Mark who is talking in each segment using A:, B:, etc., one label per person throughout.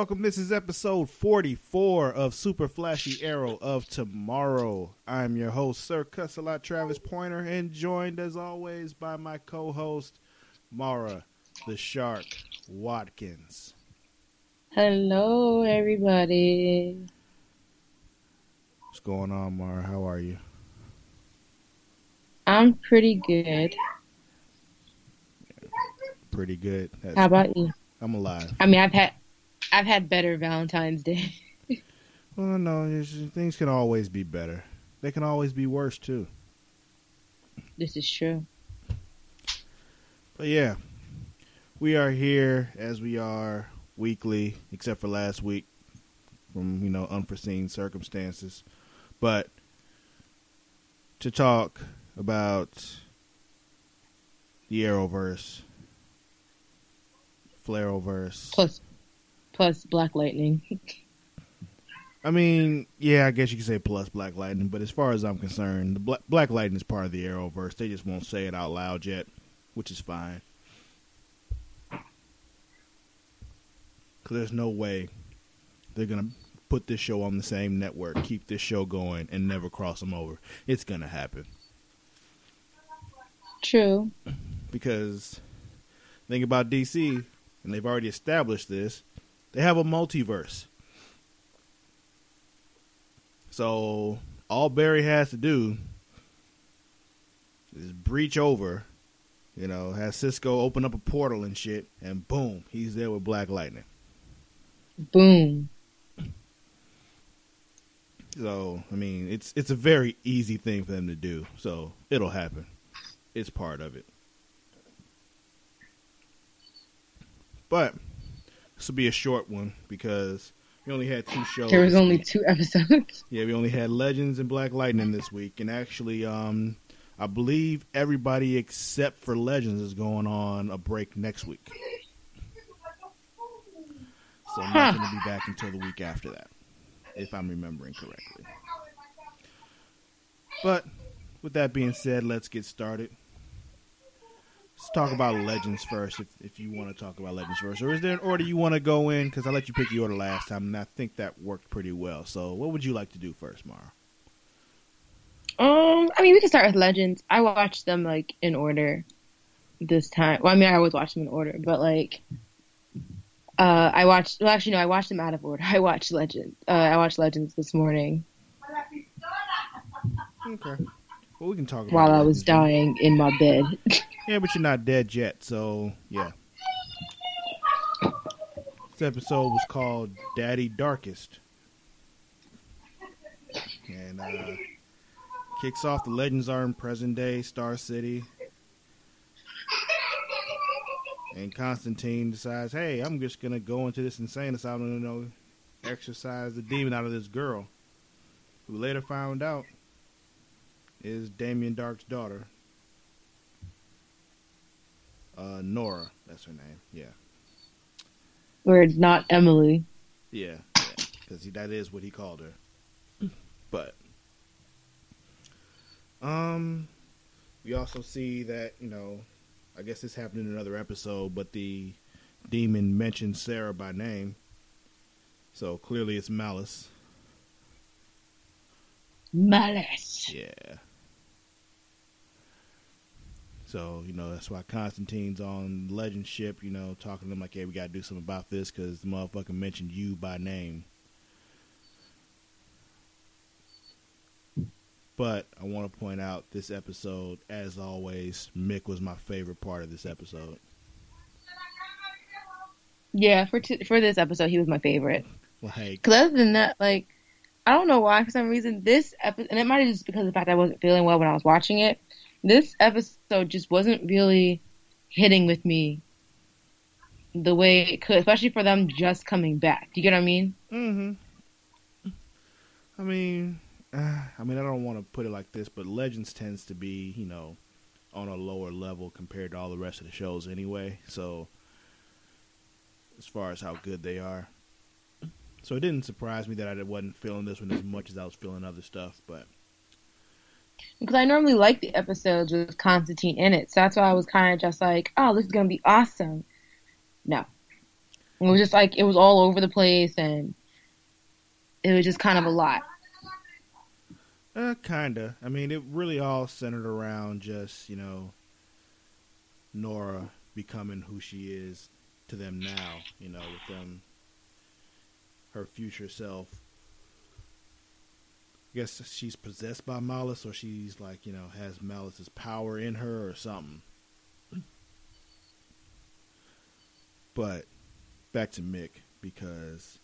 A: welcome. This is episode 44 of Super Flashy Arrow of Tomorrow. I'm your host, Sir Cussalott Travis Pointer, and joined as always by my co host, Mara the Shark Watkins.
B: Hello, everybody.
A: What's going on, Mara? How are you?
B: I'm pretty good.
A: Pretty good. That's,
B: How about you?
A: I'm alive.
B: I mean, I've had I've had better Valentine's Day.
A: Well, no, things can always be better. They can always be worse, too.
B: this is true.
A: But yeah, we are here as we are weekly, except for last week from, you know, unforeseen circumstances. But to talk about the Arrowverse, Flarrowverse.
B: Plus, plus Black Lightning.
A: I mean, yeah, I guess you could say plus Black Lightning, but as far as I'm concerned, the Black, Black Lightning is part of the Arrowverse. They just won't say it out loud yet, which is fine. Because there's no way they're going to put this show on the same network, keep this show going, and never cross them over. It's going to happen.
B: True.
A: Because think about DC, and they've already established this, they have a multiverse. So all Barry has to do is breach over, you know, have Cisco open up a portal and shit, and boom, he's there with Black Lightning.
B: Boom.
A: So I mean, it's it's a very easy thing for them to do. So it'll happen. It's part of it. But this will be a short one because we only had two shows.
B: There was only two episodes.
A: Yeah, we only had Legends and Black Lightning this week, and actually, um, I believe everybody except for Legends is going on a break next week. So I'm not
B: Huh.
A: going to be back until the week after that, if I'm remembering correctly. But with that being said, let's get started. Let's talk about Legends first, if if you want to talk about Legends first, or is there an order you want to go in? Because I let you pick the order last time, and I think that worked pretty well. So, what would you like to do first, Mara?
B: Um, I mean, we can start with Legends. I watched them like in order this time. Well, I mean, I always watch them in order, but like, uh, I watched. Well, actually, no, I watched them out of order. I watched Legends. Uh, I watched Legends this morning
A: Okay. Well, we can talk about
B: while I was dying in my bed.
A: Yeah, but you're not dead yet, so yeah. This episode was called Daddy Darkest. And uh kicks off the legends are in present day Star City. And Constantine decides, hey, I'm just gonna go into this insane asylum and you know exercise the demon out of this girl. Who later found out is Damien Darhk's daughter. Uh, Nora, that's her name. Yeah,
B: or it's not Emily.
A: yeah, because that is what he called her. But, um, we also see that you know, I guess this happened in another episode, but the demon mentioned Sara by name, so clearly it's Mallus.
B: Mallus.
A: Yeah. So you know that's why Constantine's on Legend ship. You know, talking to them like, "Hey, we got to do something about this because the motherfucker mentioned you by name." But I want to point out this episode, as always, Mick was my favorite part of this episode.
B: Yeah, for t- for this episode, he was my favorite.
A: Like,
B: Because other than that, like, I don't know why, for some reason, this episode, and it might have just because of the fact that I wasn't feeling well when I was watching it, this episode just wasn't really hitting with me the way it could, especially for them just coming back. Do you get what I mean?
A: Mm-hmm. I mean, uh, I mean, I don't want to put it like this, but Legends tends to be, you know, on a lower level compared to all the rest of the shows anyway. So, as far as how good they are, so it didn't surprise me that I wasn't feeling this one as much as I was feeling other stuff. But
B: Because I normally like the episodes with Constantine in it, so that's why I was kind of just like, oh, this is going to be awesome. No. It was just like it was all over the place, and it was just kind of a lot.
A: Uh, kinda. I mean, it really all centered around just you know Nora becoming who she is to them now. You know, with them, her future self. I guess she's possessed by Mallus, or she's like you know has Mallus's power in her, or something. But back to Mick because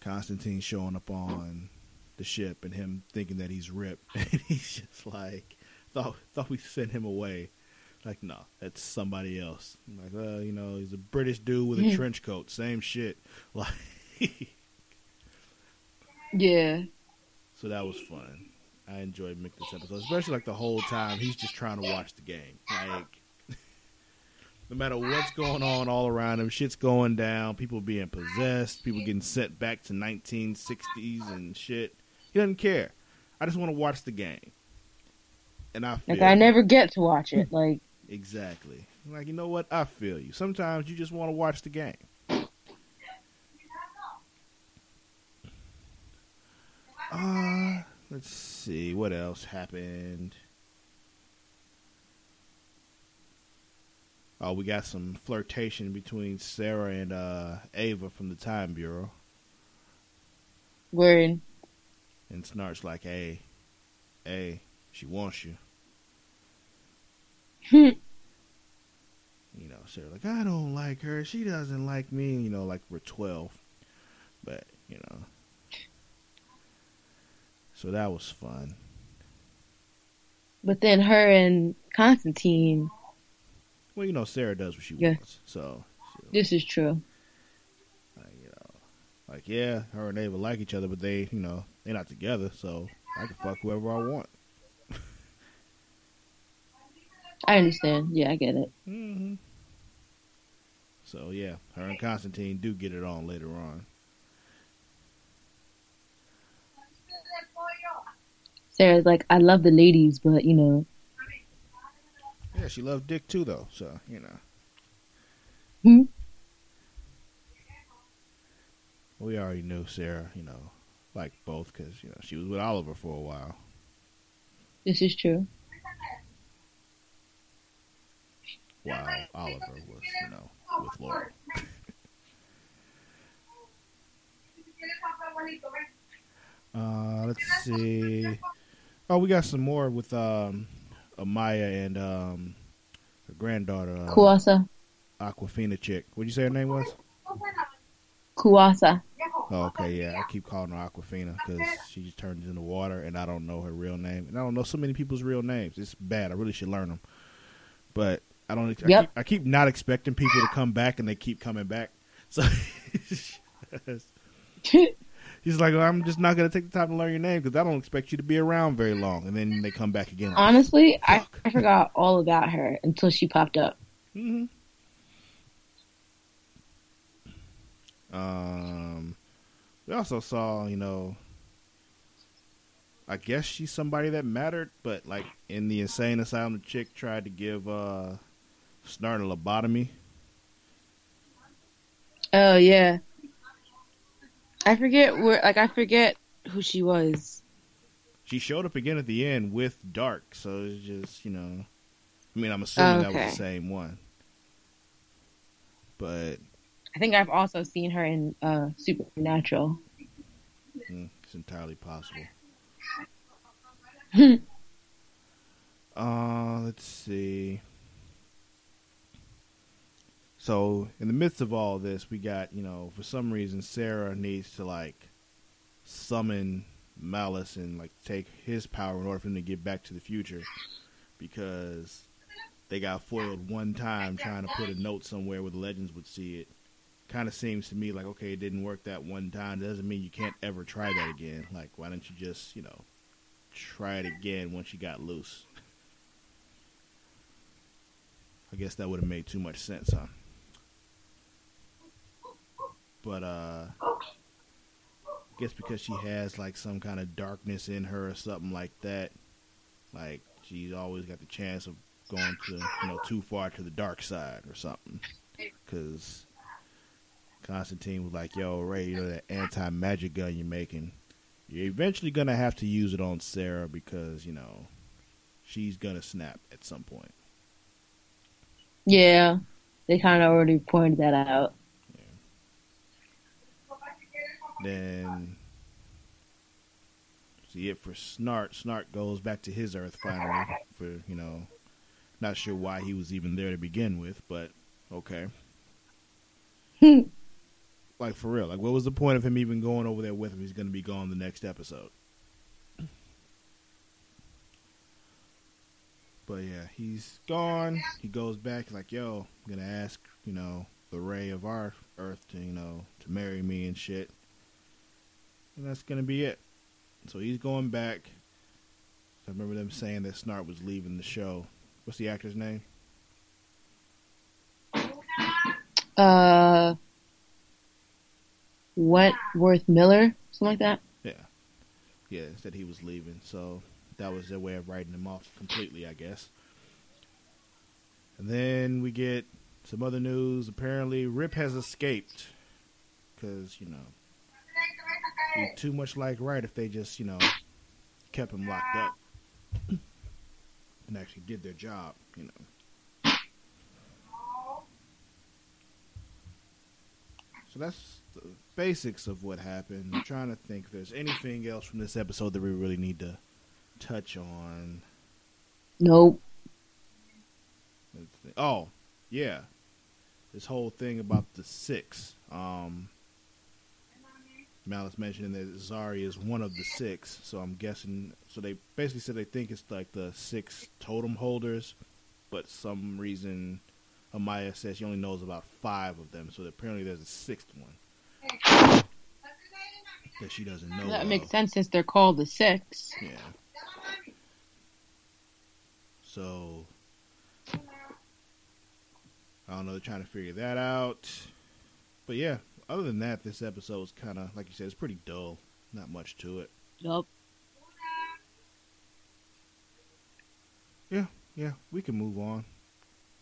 A: Constantine showing up on the ship and him thinking that he's ripped, and he's just like thought thought we sent him away. Like no, that's somebody else. I'm like uh, you know, he's a British dude with a trench coat, same shit. Like,
B: yeah.
A: So that was fun. I enjoyed Mick this episode, especially like the whole time he's just trying to watch the game. Like no matter what's going on all around him, shit's going down, people being possessed, people getting sent back to 1960s and shit. He doesn't care. I just want to watch the game. And I feel
B: like I never get to watch it. Like
A: exactly. Like you know what? I feel you. Sometimes you just want to watch the game. Uh, let's see what else happened. Oh, we got some flirtation between Sara and uh, Ava from the Time Bureau.
B: Word.
A: And Snart's like, hey, hey, she wants you. you know, Sara like, I don't like her. She doesn't like me. You know, like we're 12. But, you know. So that was fun.
B: But then her and Constantine
A: well, you know, Sara does what she yeah. wants. So, so
B: this is true.
A: Like, you know, like yeah, her and they Ava like each other, but they, you know, they're not together. So I can fuck whoever I want.
B: I understand. Yeah, I get it.
A: Mm-hmm. So yeah, her and Constantine do get it on later on.
B: Sara's like, I love the ladies, but you know,
A: yeah, she loved Dick too, though. So you know.
B: Hmm.
A: We already knew Sarah, you know, like both because you know she was with Oliver for a while.
B: This is true.
A: While Oliver was, you know, with Laura. uh, let's see. Oh, we got some more with um, Amaya and um, her granddaughter. Uh,
B: Kuasa.
A: Aquafina chick. What'd you say her name was?
B: Kuasa.
A: Oh, okay, yeah. I keep calling her Aquafina because she just turns into water, and I don't know her real name, and I don't know so many people's real names. It's bad. I really should learn them, but I don't. I, yep. keep, I keep not expecting people to come back, and they keep coming back. So He's like, well, I'm just not going to take the time to learn your name because I don't expect you to be around very long. And then they come back again. Like,
B: Honestly, I, I forgot all about her until she popped up.
A: Mm-hmm. Um, we also saw, you know, I guess she's somebody that mattered, but like in the insane asylum, the chick tried to give uh Snart a lobotomy.
B: Oh yeah, I forget where, like, I forget who she was.
A: She showed up again at the end with Darhk, so it's just, you know. I mean, I'm assuming okay. that was the same one. But.
B: I think I've also seen her in uh, Supernatural.
A: Mm, it's entirely possible.
B: Hmm.
A: uh, let's see. So in the midst of all this, we got you know for some reason Sara needs to like summon Mallus and like take his power in order for him to get back to the future because they got foiled one time trying to put a note somewhere where the legends would see it. Kind of seems to me like okay, it didn't work that one time. It doesn't mean you can't ever try that again. Like why don't you just you know try it again once you got loose? I guess that would have made too much sense, huh? But uh, I guess because she has like some kind of darkness in her or something like that, like she's always got the chance of going to you know too far to the dark side or something. Because Constantine was like, "Yo, Ray, you know that anti magic gun you're making, you're eventually gonna have to use it on Sara because you know she's gonna snap at some point."
B: Yeah, they kind of already pointed that out.
A: Then see it for Snart. Snart goes back to his Earth finally. For you know, not sure why he was even there to begin with, but okay. like for real, like what was the point of him even going over there with him? He's going to be gone the next episode. But yeah, he's gone. He goes back. He's like, "Yo, I'm gonna ask, you know, the Ray of our Earth to, you know, to marry me and shit." And that's gonna be it. So he's going back. I remember them saying that Snart was leaving the show. What's the actor's name?
B: Uh, Wentworth Miller, something like that.
A: Yeah, yeah, said he was leaving. So that was their way of writing him off completely, I guess. And then we get some other news. Apparently, Rip has escaped because you know be too much like right if they just you know kept him locked up and actually did their job, you know. So that's the basics of what happened. I'm trying to think if there's anything else from this episode that we really need to touch on.
B: Nope.
A: Oh, yeah. This whole thing about the six. Um, Mallus mentioning that Zari is one of the six, so I'm guessing. So they basically said they think it's like the six totem holders, but some reason Amaya says she only knows about five of them. So apparently there's a sixth one that she doesn't know.
B: That makes sense since they're called the Six.
A: Yeah. So I don't know. They're trying to figure that out. But yeah, other than that, this episode was kind of like you said, it's pretty dull. Not much to it.
B: Nope.
A: Yeah, yeah, we can move on.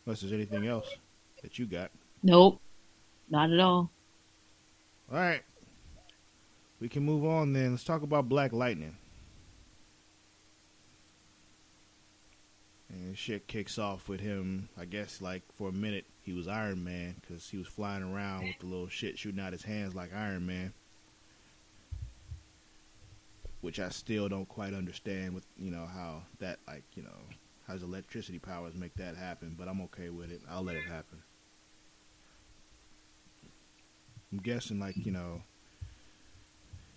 A: Unless there's anything else that you got.
B: Nope. Not at all.
A: All right. We can move on then. Let's talk about Black Lightning. And shit kicks off with him, I guess, like for a minute, he was Iron Man because he was flying around with the little shit shooting out his hands like Iron Man. Which I still don't quite understand with, you know, how that, like, you know, how his electricity powers make that happen, but I'm okay with it. I'll let it happen. I'm guessing, like, you know,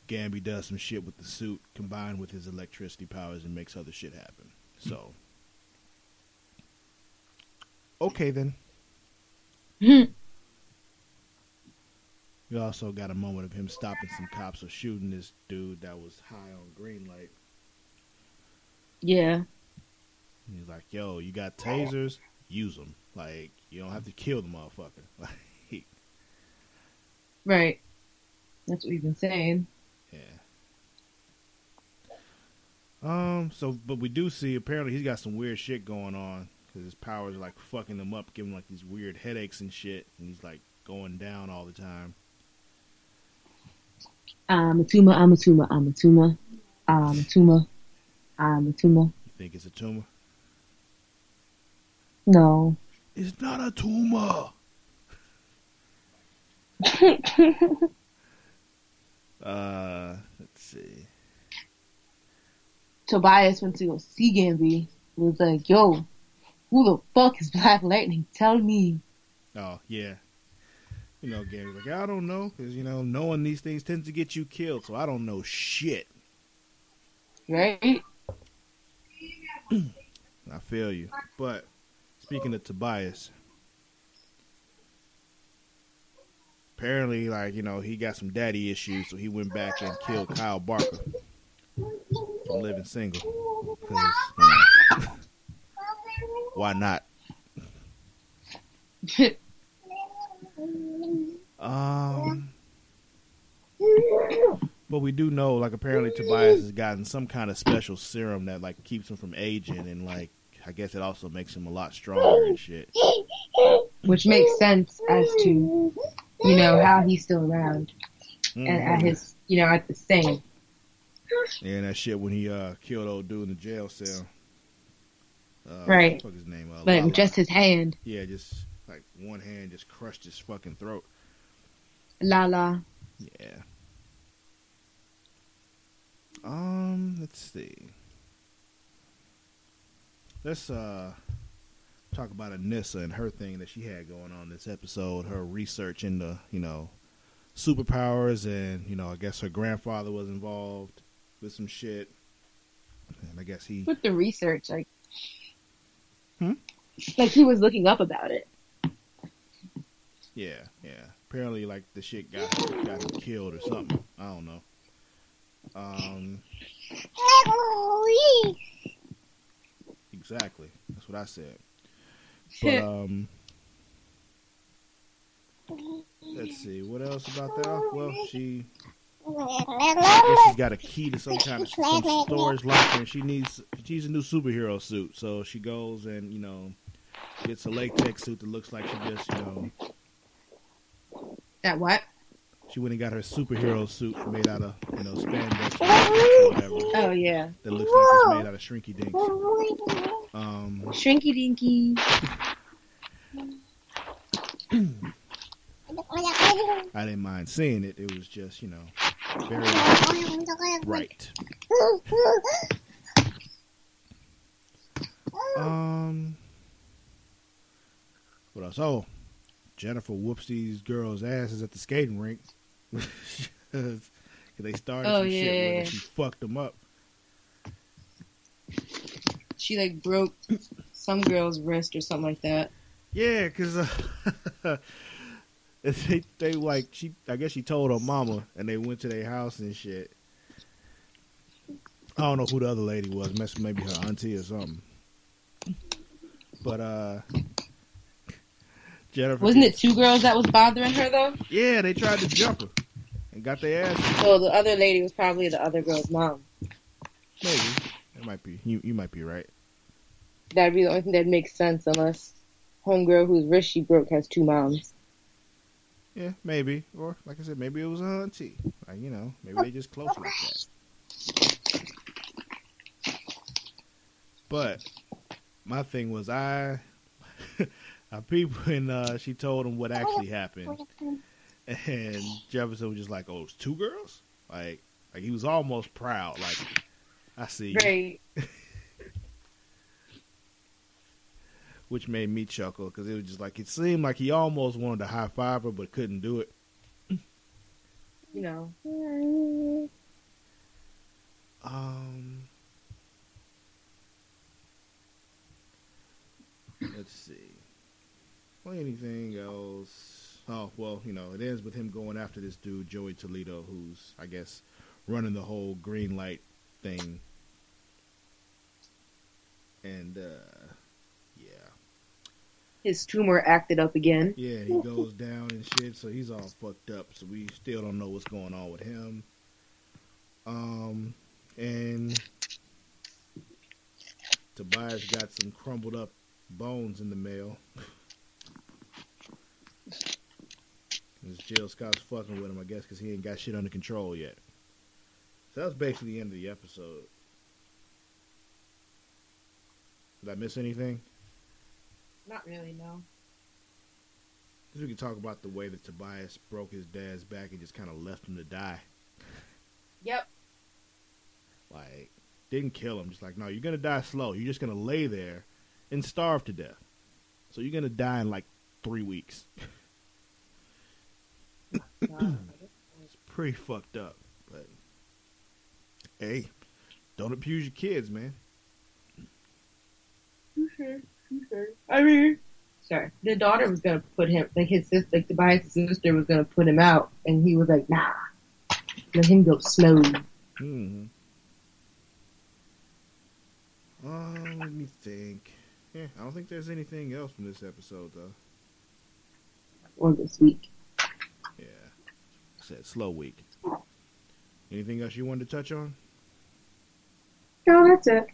A: Gambi does some shit with the suit combined with his electricity powers and makes other shit happen. So, okay then.
B: Hmm.
A: We also got a moment of him stopping some cops or shooting this dude that was high on green light.
B: Yeah.
A: He's like, "Yo, you got tasers? Use them. Like, you don't have to kill the motherfucker." Like,
B: Right. That's what we've been saying.
A: yeah. Um. So, but we do see apparently he's got some weird shit going on because his powers are like fucking him up, giving him like these weird headaches and shit, and he's like going down all the time.
B: I'm a tumor, I'm a tumor, I'm a tumor, I'm a tumor, I'm a tumor.
A: You think it's a tumor?
B: No.
A: It's not a tumor. Uh, let's see.
B: Tobias went to go see Gambi. Was like, yo, who the fuck is Black Lightning? Tell me.
A: Oh yeah. You know, Gary's like, I don't know, because you know, knowing these things tends to get you killed, so I don't know shit.
B: Right?
A: I feel you. But speaking of Tobias, apparently, like you know, he got some daddy issues, so he went back and killed Kyle Barker from Living Single. 'Cause, you know, why not? Um, but we do know, like, apparently Tobias has gotten some kind of special serum that like keeps him from aging, and like, I guess it also makes him a lot stronger and shit.
B: Which makes sense as to you know, how he's still around and at
A: Mhm.
B: his, you know, at the same.
A: Yeah, and that shit when he uh killed old dude in the jail cell. Uh,
B: Right.
A: His name? Uh,
B: But
A: Lala.
B: just his hand,
A: yeah, just like one hand just crushed his fucking throat.
B: la la.
A: Yeah. Um, let's see. Let's uh talk about Anissa and her thing that she had going on this episode. Her research into you know superpowers, and you know I guess her grandfather was involved with some shit, and I guess he
B: With the research, like,
A: Hmm?
B: like he was looking up about it.
A: Yeah, yeah. Apparently, like the shit got got him killed or something. I don't know. Um, exactly. That's what I said. But um, let's see. What else about that? Well, she she's got a key to some kind of some storage locker, and she needs she needs a new superhero suit. So she goes and you know gets a latex suit that looks like she just you know
B: That what?
A: She went and got her superhero suit made out of, you know, spandex or whatever.
B: Oh yeah,
A: That looks like it's made out of shrinky dinks. Um,
B: Shrinky Dinky.
A: I didn't mind seeing it. It was just, you know, very right. Um, what else? Oh, Jennifer whoops these girls' asses at the skating rink. they started
B: Oh,
A: some shit with
B: yeah.
A: her. She fucked them up.
B: She like broke some girl's wrist or something like that.
A: Yeah, because uh, they they like she. I guess she told her mama, and they went to their house and shit. I don't know who the other lady was. Maybe her auntie or something. But uh, Jennifer
B: Wasn't it two girls that was bothering her though?
A: Yeah, they tried to jump her and got their ass.
B: So the other lady was probably the other girl's mom.
A: Maybe it might be. You you might be right.
B: That'd be the only thing that makes sense unless homegirl whose wrist she broke has two moms.
A: Yeah, maybe. Or like I said, maybe it was a auntie. Like you know, maybe they just close like that. But my thing was I I peeped when uh, she told him what actually happened, and Jefferson was just like, "Oh, it's two girls." Like, like he was almost proud. Like, I see,
B: Right.
A: which made me chuckle because it was just like it seemed like he almost wanted to high five her but couldn't do it.
B: You know.
A: Um, let's see. Well, anything else? Oh, well, you know, it ends with him going after this dude, Joey Toledo, who's, I guess, running the whole green light thing. And, uh, yeah.
B: His tumor acted up again.
A: Yeah, he goes down and shit, so he's all fucked up. So we still don't know what's going on with him. Um, and Tobias got some crumbled up bones in the mail. This Jill Scott's fucking with him, I guess, because he ain't got shit under control yet. So that's basically the end of the episode. Did I miss anything?
B: Not really, no.
A: Guess we can talk about the way that Tobias broke his dad's back and just kind of left him to die.
B: Yep.
A: Like, didn't kill him. Just like, no, you're gonna die slow. You're just gonna lay there and starve to death. So you're gonna die in like three weeks. It's pretty fucked up, but hey, don't abuse your kids, man.
B: I mean, sorry. The daughter was gonna put him, like his sister, like Tobias' sister was gonna put him out, and he was like, nah, let him go slow.
A: hmm Um, let me think. Yeah, I don't think there's anything else from this episode though.
B: Or this week.
A: Yeah. I said slow week. Anything else you wanted to touch on?
B: No, that's it.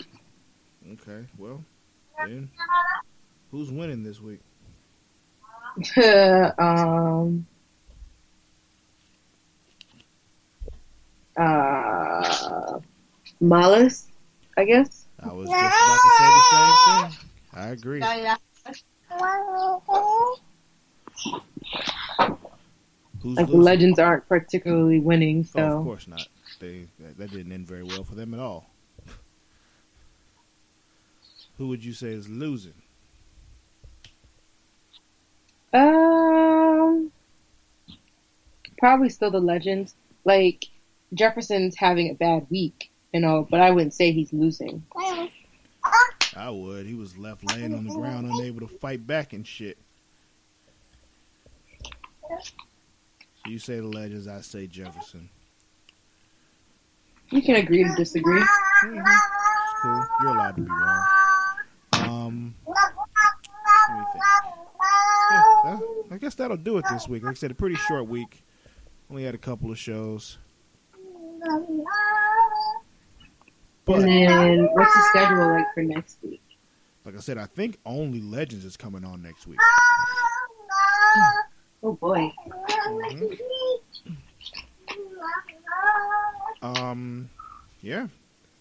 A: Okay, well, then, who's winning this week?
B: um, uh, Mallus, I guess.
A: I was just about to say the same thing. I agree. Who's
B: Like the
A: losing?
B: legends aren't particularly winning,
A: Oh, of course not. They that, that didn't end very well for them at all. Who would you say is losing?
B: um, probably still the legends. Like Jefferson's having a bad week, you know, but I wouldn't say he's losing.
A: I would. He was left laying on the ground, unable to fight back and shit. So you say the legends, I say Jefferson.
B: You can agree to disagree.
A: Mhm. It's cool. You're allowed to be wrong. Um, let me think. Yeah, I guess that'll do it this week. Like I said, a pretty short week. Only had a couple of shows. But
B: And then what's the schedule like for next week?
A: like I said, I think only Legends is coming on next week.
B: Oh boy.
A: Mhm. Um, yeah.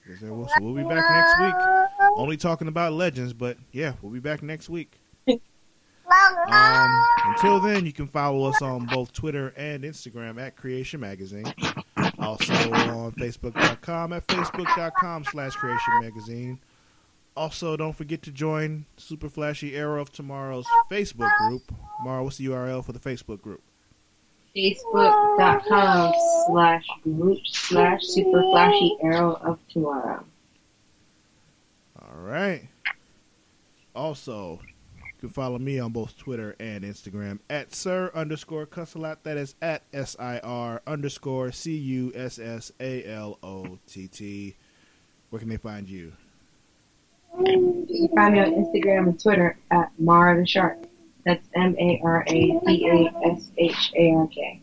A: Guess that will- So we'll be back next week. Only talking about Legends, but yeah, we'll be back next week. Um, until then, you can follow us on both Twitter and Instagram at Creation Magazine. Also on Facebook.com at Facebook.com slash Creation Magazine. Also, don't forget to join Super Flashy Arrow of Tomorrow's Facebook group. Mara, what's the URL for the Facebook group?
B: Facebook.com slash group slash super flashy arrow of tomorrow.
A: All right. Also, you can follow me on both Twitter and Instagram at sir underscore cussalott. That is at S I R underscore C U S S A L O T T. Where can they find you?
B: You can find me on Instagram and Twitter at Mara the Shark. That's M A R A D A S H A R K.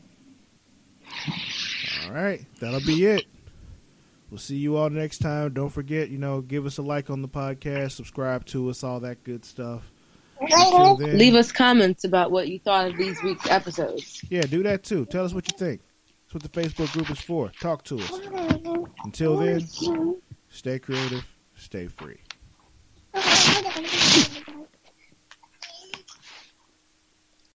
A: All right. That'll be it. We'll see you all next time. Don't forget, you know, give us a like on the podcast, subscribe to us, all that good stuff. Then,
B: Leave us comments about what you thought of these week's episodes.
A: Yeah, do that too. Tell us what you think. That's what the Facebook group is for. Talk to us. Until then, stay creative, stay free.